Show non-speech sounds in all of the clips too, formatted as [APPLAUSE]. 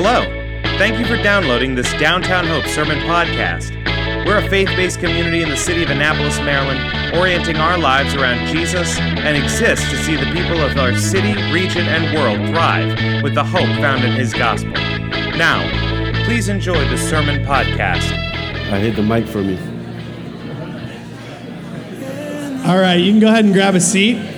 Hello. Thank you for downloading this Downtown Hope Sermon Podcast. We're a faith based community in the city of Annapolis, Maryland, orienting our lives around Jesus and exist to see the people of our city, region, and world thrive with the hope found in His gospel. Now, please enjoy the Sermon Podcast. I hit the mic for me. All right, you can go ahead and grab a seat.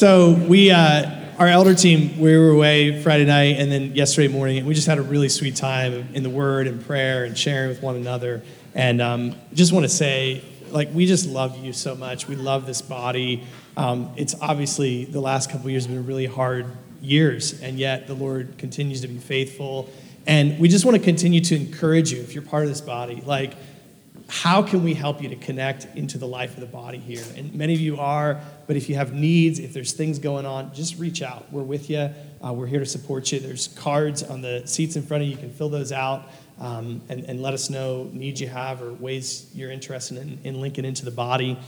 So we, uh, our elder team, we were away Friday night and then yesterday morning, and we just had a really sweet time in the Word and prayer and sharing with one another. And um, just want to say, like, we just love you so much. We love this body. Um, it's obviously the last couple years have been really hard years, and yet the Lord continues to be faithful. And we just want to continue to encourage you if you're part of this body. Like, how can we help you to connect into the life of the body here? And many of you are, but if you have needs, if there's things going on, just reach out. We're with you. Uh, we're here to support you. There's cards on the seats in front of you. You can fill those out um, and, and, let us know needs you have or ways you're interested in, in linking into the body.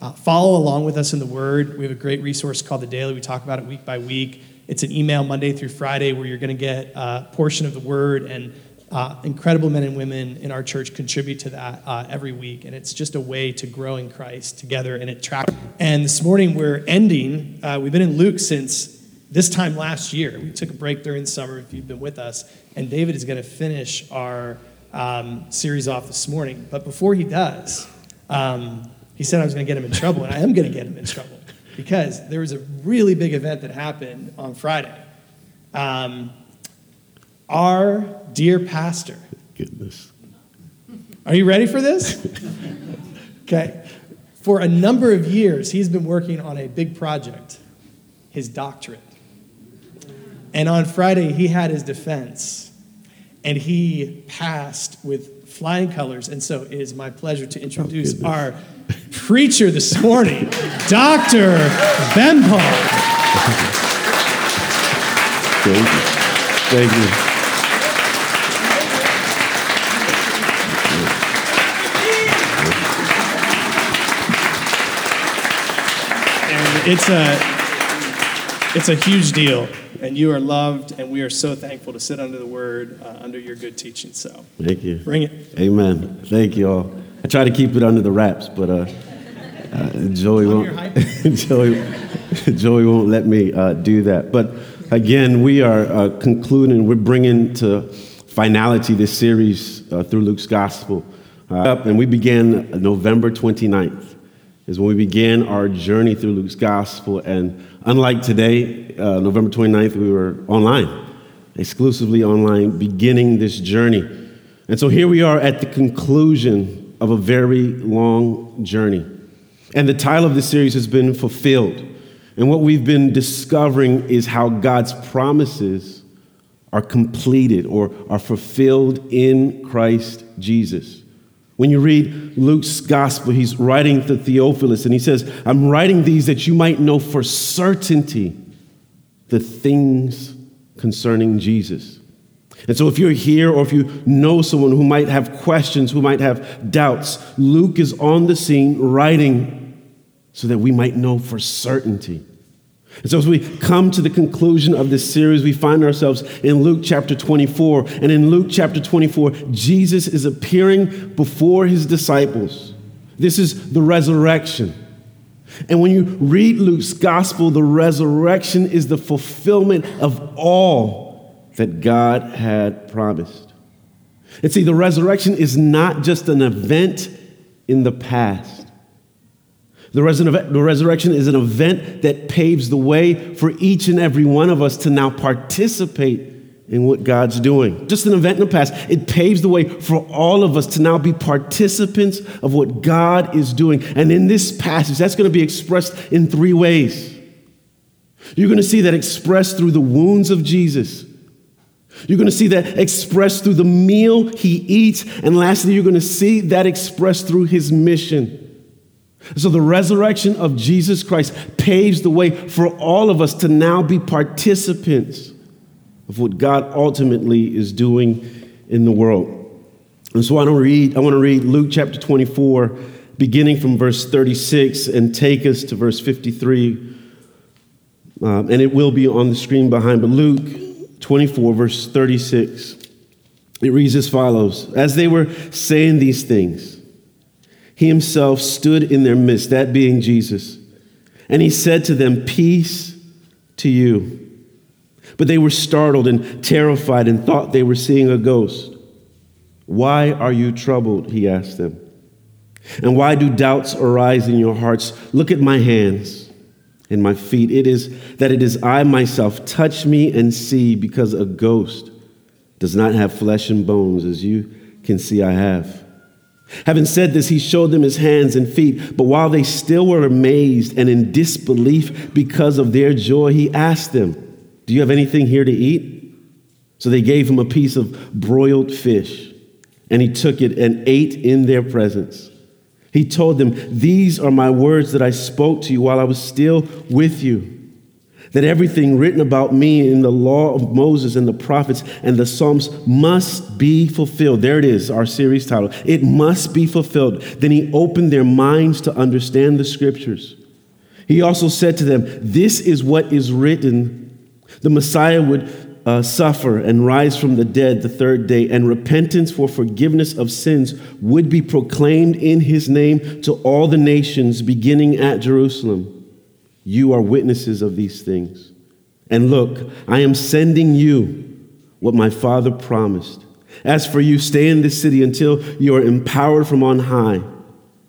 Uh, follow along with us in the Word. We have a great resource called The Daily. We talk about it week by week. It's an email Monday through Friday where you're going to get a portion of the Word and uh, incredible men and women in our church contribute to that uh, every week, and it's just a way to grow in Christ together, and it tracks. And this morning we're ending. Uh, we've been in Luke since this time last year. We took a break during the summer. If you've been with us, and David is going to finish our um, series off this morning. But before he does, um, he said I was going to get him in trouble, and I am going to get him in trouble because there was a really big event that happened on Friday. Um, our dear pastor. Goodness. Are you ready for this? okay. For a number of years, he's been working on a big project, his doctorate. And on Friday, he had his defense, and he passed with flying colors. And so it is my pleasure to introduce oh, our preacher this morning, Dr. Ben Paul. Thank you. Thank you. It's a it's a huge deal, and you are loved, and we are so thankful to sit under the Word uh, under your good teaching. So, thank you. Bring it. Amen. Thank you all. I try to keep it under the wraps, but uh, uh, Joey won't. [LAUGHS] Joey, Joey won't let me uh, do that. But again, we are uh, concluding. We're bringing to finality this series uh, through Luke's Gospel. and we began November 29th is when we began our journey through Luke's gospel. And unlike today, uh, November 29th, we were online, exclusively online, beginning this journey. And so here we are at the conclusion of a very long journey. And the title of this series has been Fulfilled. And what we've been discovering is how God's promises are completed or are fulfilled in Christ Jesus. When you read Luke's gospel, he's writing to Theophilus and he says, I'm writing these that you might know for certainty the things concerning Jesus. And so, if you're here or if you know someone who might have questions, who might have doubts, Luke is on the scene writing so that we might know for certainty and so, as we come to the conclusion of this series, we find ourselves in Luke chapter 24. And in Luke chapter 24, Jesus is appearing before his disciples. This is the resurrection. And when you read Luke's gospel, the resurrection is the fulfillment of all that God had promised. And see, the resurrection is not just an event in the past. The, the resurrection is an event that paves the way for each and every one of us to now participate in what God's doing. Just an event in the past, it paves the way for all of us to now be participants of what God is doing. And in this passage, that's going to be expressed in three ways. You're going to see that expressed through the wounds of Jesus. You're going to see that expressed through the meal he eats. And lastly, you're going to see that expressed through his mission. So the resurrection of Jesus Christ paves the way for all of us to now be participants of what God ultimately is doing in the world. And so I want to read, I want to read Luke chapter 24, beginning from verse 36 and take us to verse 53. um, and it will be on the screen behind. But Luke 24, verse 36, it reads as follows As they were saying these things, he himself stood in their midst, that being Jesus, and he said to them, Peace to you. But they were startled and terrified and thought they were seeing a ghost. Why are you troubled? He asked them. And why do doubts arise in your hearts? Look at my hands and my feet. It is that it is I myself. Touch me and see, because a ghost does not have flesh and bones, as you can see I have. Having said this, he showed them his hands and feet. But while they still were amazed and in disbelief because of their joy, he asked them, Do you have anything here to eat? So they gave him a piece of broiled fish, and he took it and ate in their presence. He told them, These are my words that I spoke to you while I was still with you. That everything written about me in the law of Moses and the prophets and the Psalms must be fulfilled. There it is, our series title. It must be fulfilled. Then he opened their minds to understand the scriptures. He also said to them, This is what is written. The Messiah would uh, suffer and rise from the dead the third day, and repentance for forgiveness of sins would be proclaimed in his name to all the nations, beginning at Jerusalem. You are witnesses of these things. And look, I am sending you what my Father promised. As for you, stay in this city until you are empowered from on high.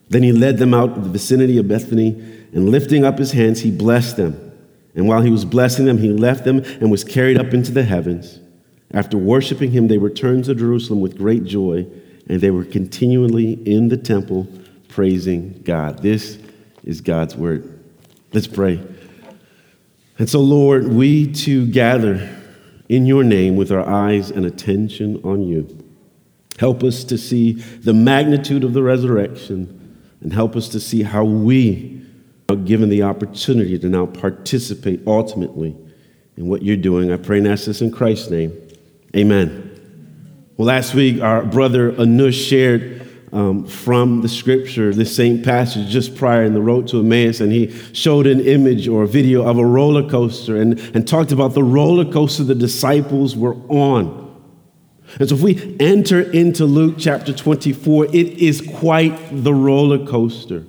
Then he led them out of the vicinity of Bethany, and lifting up his hands, he blessed them. And while he was blessing them, he left them and was carried up into the heavens. After worshiping him, they returned to Jerusalem with great joy, and they were continually in the temple praising God. This is God's word. Let's pray. And so, Lord, we too gather in your name with our eyes and attention on you. Help us to see the magnitude of the resurrection and help us to see how we are given the opportunity to now participate ultimately in what you're doing. I pray and ask this in Christ's name. Amen. Well, last week, our brother Anush shared um, from the scripture this same passage just prior in the road to Emmaus, and he showed an image or a video of a roller coaster and, and talked about the roller coaster the disciples were on. And so, if we enter into Luke chapter 24, it is quite the roller coaster.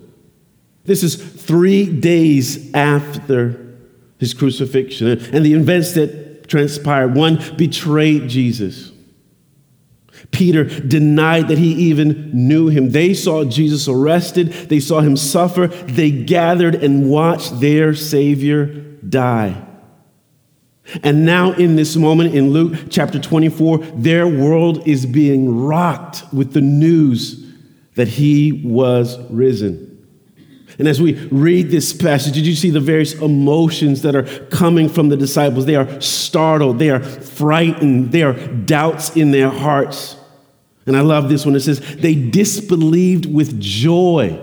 This is three days after his crucifixion and the events that transpired. One betrayed Jesus. Peter denied that he even knew him. They saw Jesus arrested, they saw him suffer, they gathered and watched their Savior die. And now, in this moment in Luke chapter 24, their world is being rocked with the news that he was risen. And as we read this passage, did you see the various emotions that are coming from the disciples? They are startled, they are frightened, there are doubts in their hearts. And I love this one. It says, they disbelieved with joy.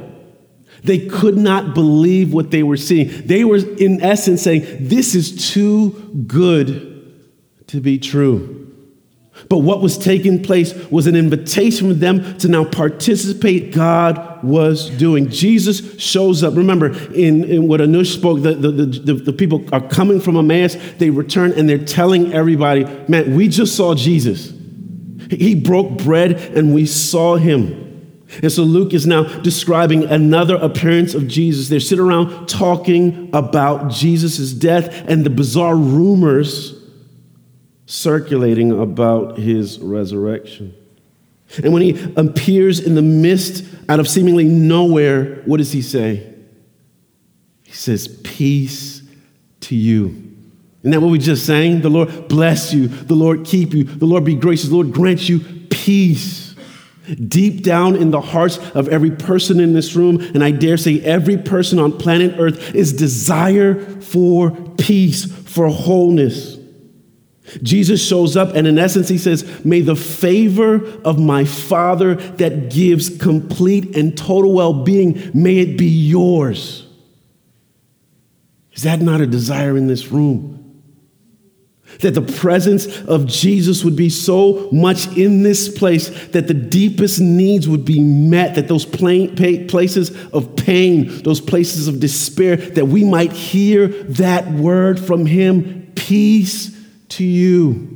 They could not believe what they were seeing. They were, in essence, saying, This is too good to be true. But what was taking place was an invitation for them to now participate God was doing. Jesus shows up. Remember, in, in what Anush spoke, the, the, the, the, people are coming from Emmaus. They return and they're telling everybody, man, we just saw Jesus. He broke bread and we saw him. And so Luke is now describing another appearance of Jesus. They're sitting around talking about Jesus' death and the bizarre rumors circulating about his resurrection. And when he appears in the midst out of seemingly nowhere, what does he say? He says, Peace to you. Isn't that what we just sang? The Lord bless you. The Lord keep you. The Lord be gracious. The Lord grant you peace. Deep down in the hearts of every person in this room, and I dare say every person on planet Earth, is desire for peace, for wholeness. Jesus shows up, and in essence, he says, May the favor of my Father that gives complete and total well being, may it be yours. Is that not a desire in this room? That the presence of Jesus would be so much in this place that the deepest needs would be met, that those places of pain, those places of despair, that we might hear that word from Him peace to you.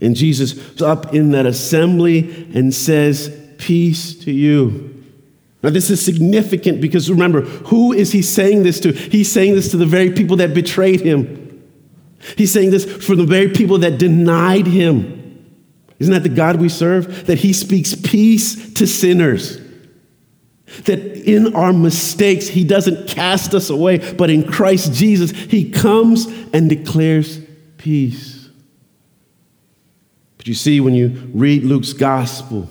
And Jesus up in that assembly and says, Peace to you. Now, this is significant because remember, who is he saying this to? He's saying this to the very people that betrayed him. He's saying this for the very people that denied him. Isn't that the God we serve? That he speaks peace to sinners. That in our mistakes, he doesn't cast us away, but in Christ Jesus, he comes and declares peace. But you see, when you read Luke's gospel,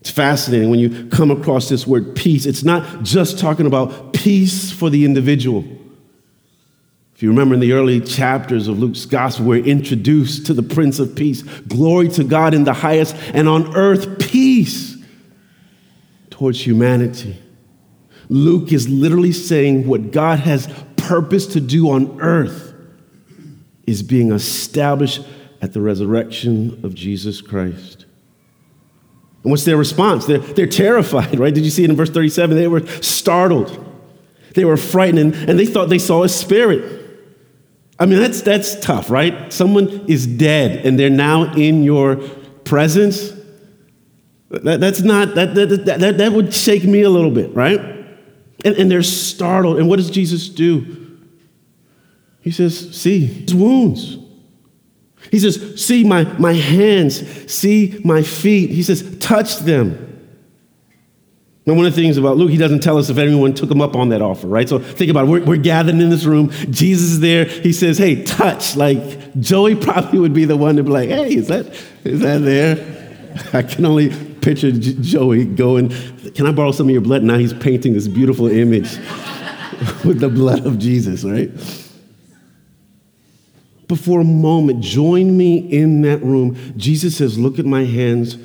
it's fascinating when you come across this word peace. It's not just talking about peace for the individual. If you remember in the early chapters of Luke's gospel, we're introduced to the Prince of Peace. Glory to God in the highest, and on earth, peace towards humanity. Luke is literally saying what God has purposed to do on earth is being established at the resurrection of Jesus Christ. And what's their response? They're, they're terrified, right? Did you see it in verse 37? They were startled. They were frightened, and, and they thought they saw a spirit. I mean, that's, that's tough, right? Someone is dead, and they're now in your presence. That, that's not, that, that, that, that would shake me a little bit, right? And, and they're startled. And what does Jesus do? He says, See his wounds. He says, See my, my hands, see my feet. He says, Touch them. Now, one of the things about Luke, he doesn't tell us if anyone took him up on that offer, right? So think about it. We're, we're gathered in this room. Jesus is there. He says, Hey, touch. Like, Joey probably would be the one to be like, Hey, is that, is that there? [LAUGHS] I can only picture J- Joey going, Can I borrow some of your blood? Now he's painting this beautiful image [LAUGHS] with the blood of Jesus, right? But for a moment, join me in that room. Jesus says, Look at my hands,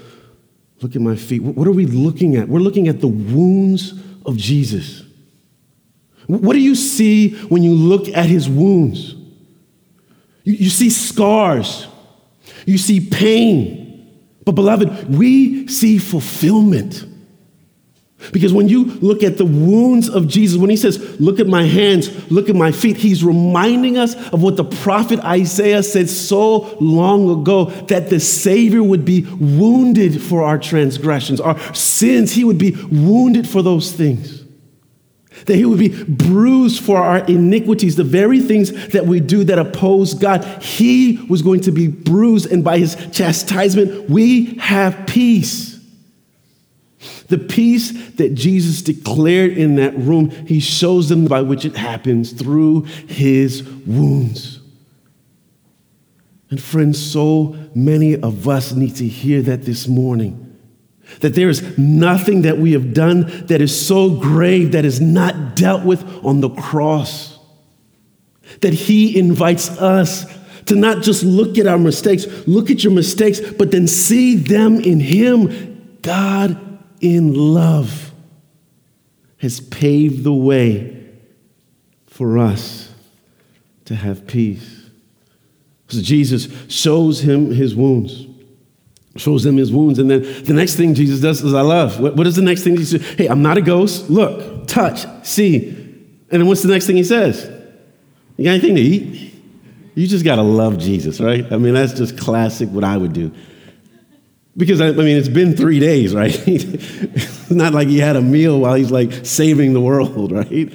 look at my feet. What are we looking at? We're looking at the wounds of Jesus. What do you see when you look at his wounds? You, you see scars, you see pain. But, beloved, we see fulfillment. Because when you look at the wounds of Jesus, when he says, Look at my hands, look at my feet, he's reminding us of what the prophet Isaiah said so long ago that the Savior would be wounded for our transgressions, our sins. He would be wounded for those things. That he would be bruised for our iniquities, the very things that we do that oppose God. He was going to be bruised, and by his chastisement, we have peace. The peace that Jesus declared in that room, he shows them by which it happens through his wounds. And friends, so many of us need to hear that this morning. That there is nothing that we have done that is so grave that is not dealt with on the cross. That he invites us to not just look at our mistakes, look at your mistakes, but then see them in him. God in love has paved the way for us to have peace. So Jesus shows him his wounds, shows him his wounds. And then the next thing Jesus does is I love. What, what is the next thing he says? Hey, I'm not a ghost. Look, touch, see. And then what's the next thing he says? You got anything to eat? You just got to love Jesus, right? I mean, that's just classic what I would do. Because, I, mean, it's been three days, right? it's [LAUGHS] not like he had a meal while he's like saving the world, [LAUGHS] right?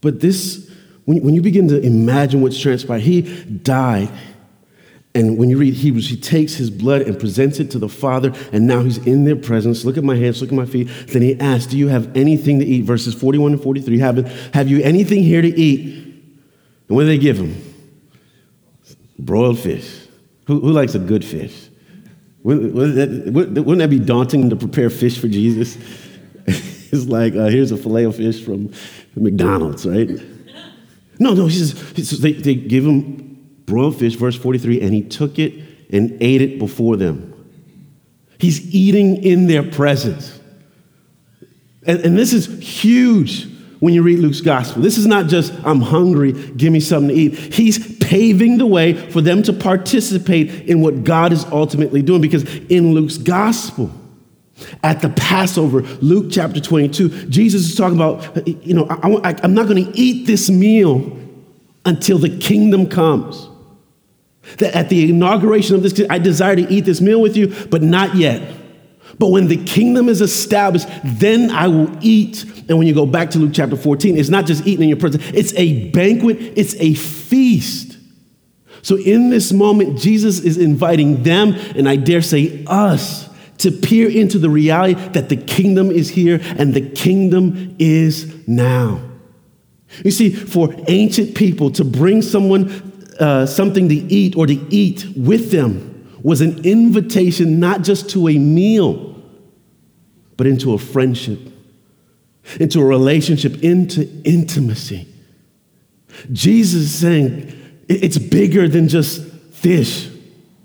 But this, when, when you begin to imagine what's transpired, he died. And when you read Hebrews, he takes his blood and presents it to the Father, and now he's in their presence. Look at my hands, look at my feet. Then he asks, Do you have anything to eat? Verses 41 and 43. Have, have you anything here to eat? And what do they give him? Broiled fish. Who, who likes a good fish? Wouldn't that, wouldn't that, be daunting to prepare fish for Jesus? [LAUGHS] it's like, uh, here's a filet of fish from McDonald's, right? No, no, he says, he says they, they give him broiled fish, verse 43, and he took it and ate it before them. He's eating in their presence. And, and this is huge when you read Luke's gospel. This is not just, I'm hungry, give me something to eat. He's paving the way for them to participate in what God is ultimately doing because in Luke's gospel, at the Passover, Luke chapter 22, Jesus is talking about, you know, I, am not going to eat this meal until the kingdom comes. That at the inauguration of this, I desire to eat this meal with you, but not yet. But when the kingdom is established, then I will eat. And when you go back to Luke chapter 14, it's not just eating in your presence, it's a banquet, it's a feast. So in this moment, Jesus is inviting them, and I dare say us, to peer into the reality that the kingdom is here and the kingdom is now. You see, for ancient people to bring someone uh, something to eat or to eat with them was an invitation not just to a meal, but into a friendship, into a relationship, into intimacy. Jesus is saying it's bigger than just fish.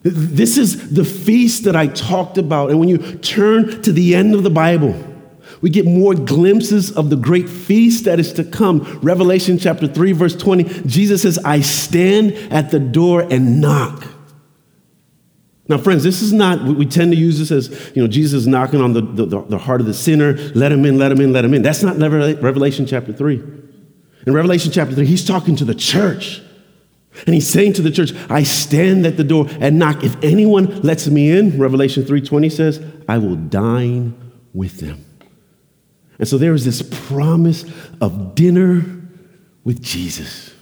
This is the feast that I talked about. And when you turn to the end of the Bible, we get more glimpses of the great feast that is to come. Revelation chapter 3, verse 20, Jesus says, I stand at the door and knock. Now, friends, this is not, we tend to use this as, you know, Jesus knocking on the, the, the heart of the sinner, let him in, let him in, let him in. That's not Revelation chapter 3. In Revelation chapter 3, he's talking to the church. And he's saying to the church, I stand at the door and knock. If anyone lets me in, Revelation 3:20 says, I will dine with them. And so there is this promise of dinner with Jesus.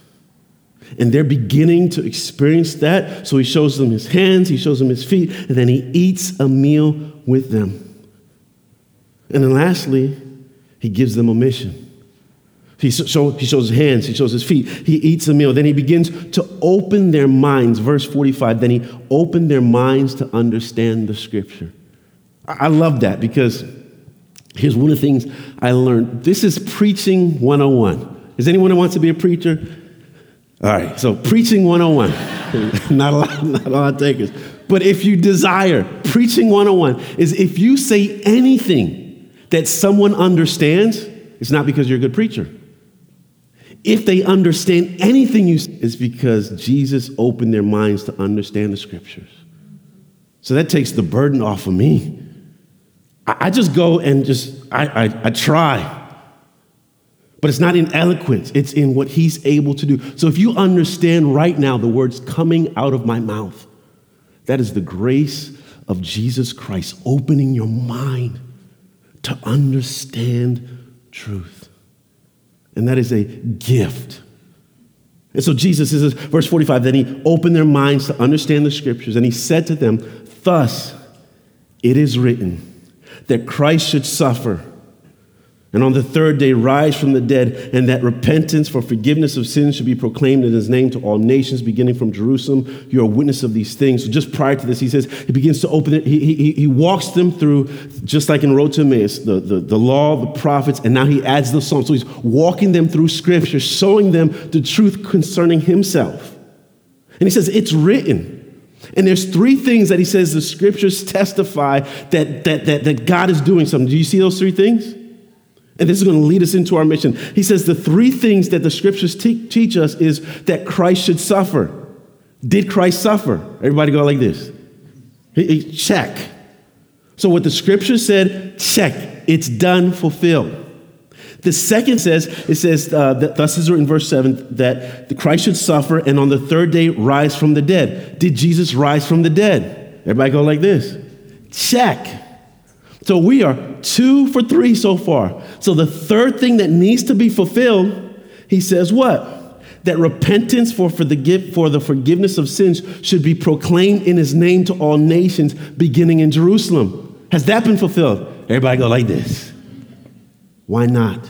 And they're beginning to experience that. So he shows them his hands, he shows them his feet, and then he eats a meal with them. And then lastly, he gives them a mission. He, show, he shows his hands, he shows his feet, he eats a meal. Then he begins to open their minds. Verse 45 then he opened their minds to understand the scripture. I love that because here's one of the things I learned. This is preaching 101. Is anyone who wants to be a preacher? All right, so preaching 101. [LAUGHS] not, a lot, not a lot of takers. But if you desire, preaching 101 is if you say anything that someone understands, it's not because you're a good preacher. If they understand anything you say, it's because Jesus opened their minds to understand the scriptures. So that takes the burden off of me. I, just go and just, I, I, I try. But it's not in eloquence, it's in what he's able to do. So if you understand right now the words coming out of my mouth, that is the grace of Jesus Christ opening your mind to understand truth. And that is a gift. And so Jesus says, verse 45, then he opened their minds to understand the scriptures, and he said to them, Thus it is written that Christ should suffer and on the third day rise from the dead, and that repentance for forgiveness of sins should be proclaimed in his name to all nations, beginning from Jerusalem. You're a witness of these things. So just prior to this, he says, he begins to open it. He, he, he walks them through, just like in Road to Emmaus, the, the, the law, the prophets, and now he adds the Psalms. So he's walking them through scripture, showing them the truth concerning himself. And he says, it's written. And there's three things that he says the scriptures testify that, that, that, that God is doing something. Do you see those three things? And this is going to lead us into our mission. He says the three things that the scriptures te- teach us is that Christ should suffer. Did Christ suffer? Everybody go like this. He, he, check. So what the scripture said, check. It's done, fulfilled. The second says, it says, uh, that, thus is written in verse 7, that the Christ should suffer and on the third day rise from the dead. Did Jesus rise from the dead? Everybody go like this. Check. So we are two for three so far. So the third thing that needs to be fulfilled, he says what? That repentance for, for, the for the forgiveness of sins should be proclaimed in his name to all nations, beginning in Jerusalem. Has that been fulfilled? Everybody go like this. Why not?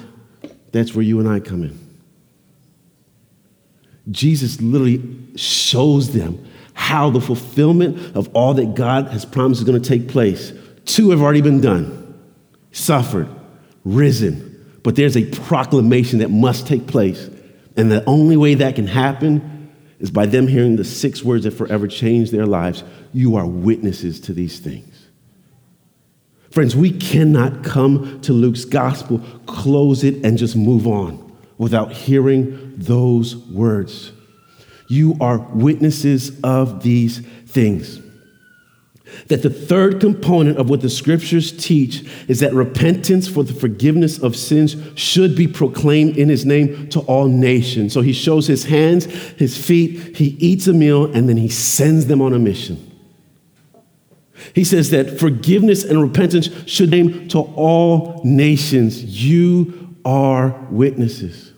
That's where you and I come in. Jesus literally shows them how the fulfillment of all that God has promised is going to take place. Two have already been done suffered, risen. But there's a proclamation that must take place. And the only way that can happen is by them hearing the six words that forever change their lives. You are witnesses to these things. Friends, we cannot come to Luke's gospel, close it, and just move on without hearing those words. You are witnesses of these things. That the third component of what the scriptures teach is that repentance for the forgiveness of sins should be proclaimed in his name to all nations. So he shows his hands, his feet, he eats a meal, and then he sends them on a mission. He says that forgiveness and repentance should name to all nations. You are witnesses.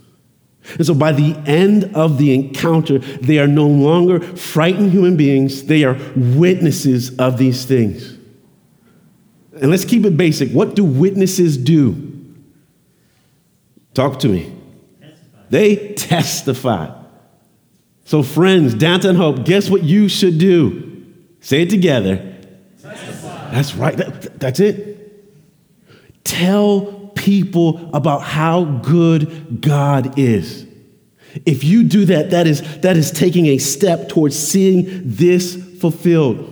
And so by the end of the encounter, they are no longer frightened human beings, they are witnesses of these things. And let's keep it basic. What do witnesses do? Talk to me. Testify. They testify. So, friends, Downtown Hope, guess what you should do? Say it together. Testify. That's right. That, that's it. Tell people about how good God is. If you do that, that is, that is taking a step towards seeing this fulfilled.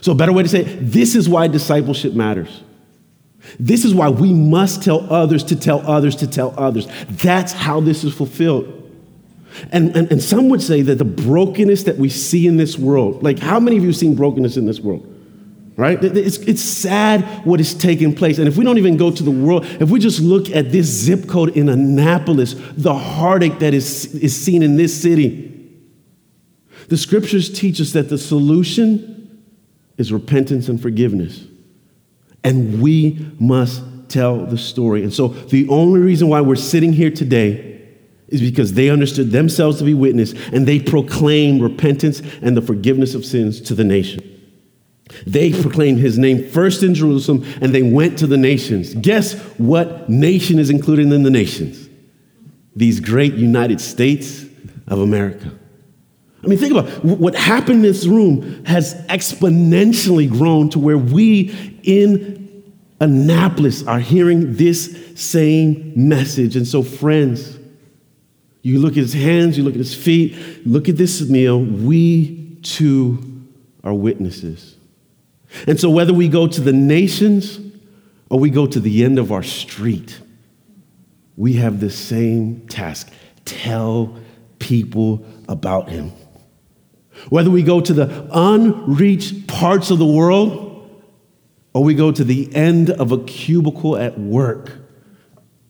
So, a better way to say it, this is why discipleship matters. This is why we must tell others to tell others to tell others. That's how this is fulfilled. And, and, and some would say that the brokenness that we see in this world, like how many of you have seen brokenness in this world? Right? It's, it's sad what is taking place. And if we don't even go to the world, if we just look at this zip code in Annapolis, the heartache that is, is seen in this city, the scriptures teach us that the solution is repentance and forgiveness. And we must tell the story. And so the only reason why we're sitting here today is because they understood themselves to be witness and they proclaimed repentance and the forgiveness of sins to the nation. They proclaimed his name first in Jerusalem and they went to the nations. Guess what nation is included in the nations? These great United States of America. I mean, think about it. what happened in this room has exponentially grown to where we in Annapolis are hearing this same message. And so, friends, you look at his hands, you look at his feet, look at this meal. We too are witnesses. And so, whether we go to the nations or we go to the end of our street, we have the same task tell people about him. Whether we go to the unreached parts of the world or we go to the end of a cubicle at work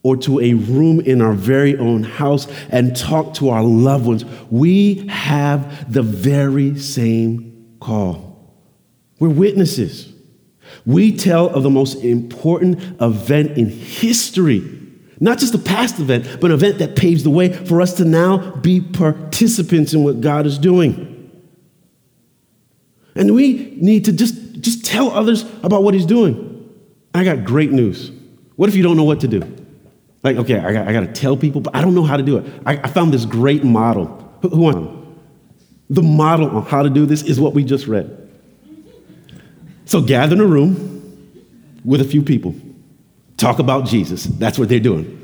or to a room in our very own house and talk to our loved ones, we have the very same call. We're witnesses. We tell of the most important event in history, not just a past event, but an event that paves the way for us to now be participants in what God is doing. And we need to just, just tell others about what He's doing. I got great news. What if you don't know what to do? Like, okay, I got, I got to tell people, but I don't know how to do it. I, I found this great model. Who, who The model on how to do this is what we just read. So gather in a room with a few people. Talk about Jesus. That's what they're doing.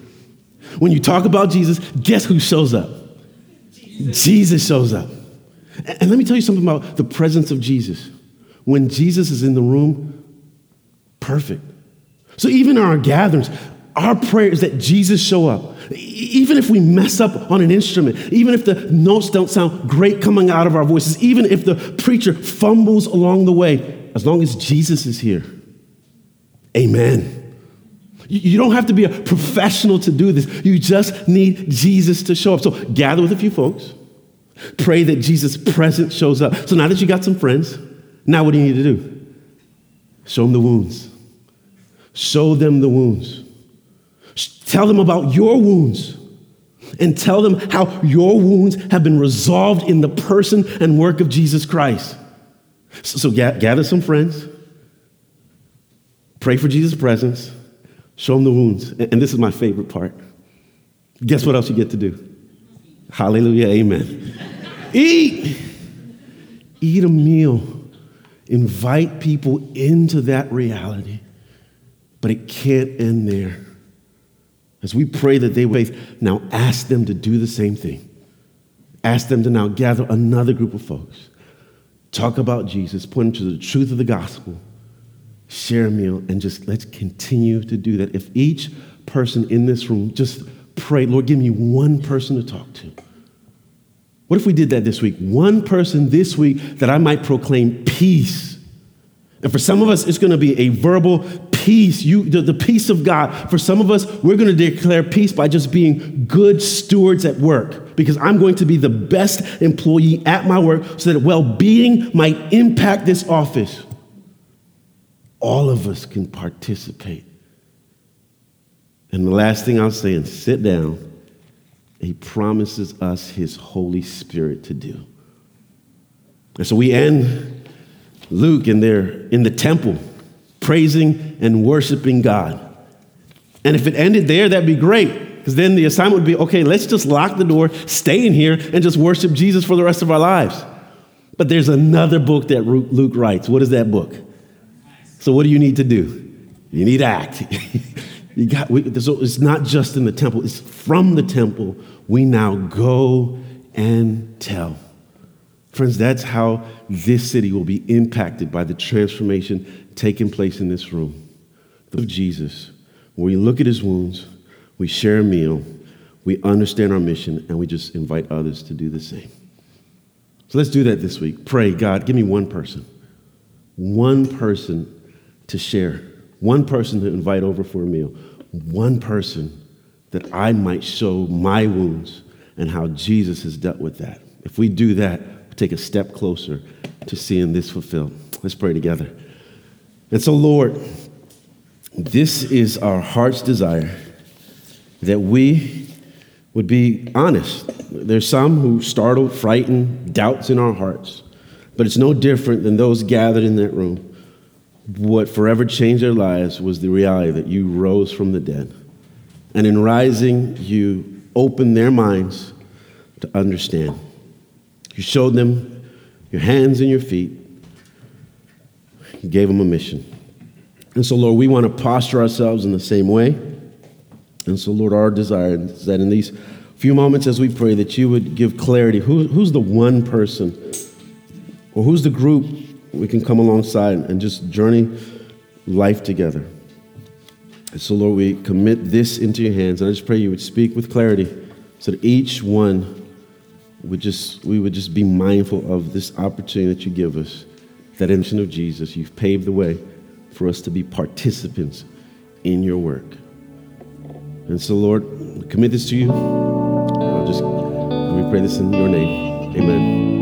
When you talk about Jesus, guess who shows up? Jesus, Jesus shows up. And let me tell you something about the presence of Jesus. When Jesus is in the room, perfect. So even in our gatherings, our prayer is that Jesus show up. Even if we mess up on an instrument, even if the notes don't sound great coming out of our voices, even if the preacher fumbles along the way, as long as Jesus is here. Amen. You don't have to be a professional to do this. You just need Jesus to show up. So gather with a few folks. Pray that Jesus' presence shows up. So now that you got some friends, now what do you need to do? Show them the wounds. Show them the wounds. Tell them about your wounds. And tell them how your wounds have been resolved in the person and work of Jesus Christ. So, gather some friends, pray for Jesus' presence, show them the wounds. And this is my favorite part. Guess what else you get to do? Hallelujah, amen. [LAUGHS] Eat. Eat a meal. Invite people into that reality. But it can't end there. As we pray that they wait, now ask them to do the same thing. Ask them to now gather another group of folks talk about Jesus, point them to the truth of the gospel, share a meal, and just let's continue to do that. If each person in this room just pray, Lord, give me one person to talk to. What if we did that this week? One person this week that I might proclaim peace. And for some of us, it's going to be a verbal peace, you, the, the peace of God. For some of us, we're going to declare peace by just being good stewards at work because I'm going to be the best employee at my work so that well being might impact this office. All of us can participate. And the last thing I'll say, and sit down, he promises us his Holy Spirit to do. And so we end Luke in there in the temple, praising and worshiping God. And if it ended there, that'd be great. Because then the assignment would be okay, let's just lock the door, stay in here, and just worship Jesus for the rest of our lives. But there's another book that Luke writes. What is that book? So, what do you need to do? You need to act. [LAUGHS] You got, we, so it's not just in the temple, it's from the temple. We now go and tell. Friends, that's how this city will be impacted by the transformation taking place in this room. Of Jesus, when we look at his wounds, we share a meal, we understand our mission, and we just invite others to do the same. So let's do that this week. Pray, God, give me one person, one person to share, one person to invite over for a meal, one person that I might show my wounds and how Jesus has dealt with that. If we do that, we take a step closer to seeing this fulfilled. Let's pray together. And so, Lord, this is our heart's desire that we would be honest. There's some who startled, frightened, doubts in our hearts, but it's no different than those gathered in that room what forever changed their lives was the reality that you rose from the dead. And in rising, you opened their minds to understand. You showed them your hands and your feet. You gave them a mission. And so, Lord, we want to posture ourselves in the same way. And so, Lord, our desire is that in these few moments as we pray, that you would give clarity. Who, who's the one person or who's the group we can come alongside and just journey life together. And so, Lord, we commit this into your hands, and I just pray you would speak with clarity so that each one would just, we would just be mindful of this opportunity that you give us, that mission of Jesus. You've paved the way for us to be participants in your work. And so, Lord, commit this to you. I'll just, we pray this in your name. Amen.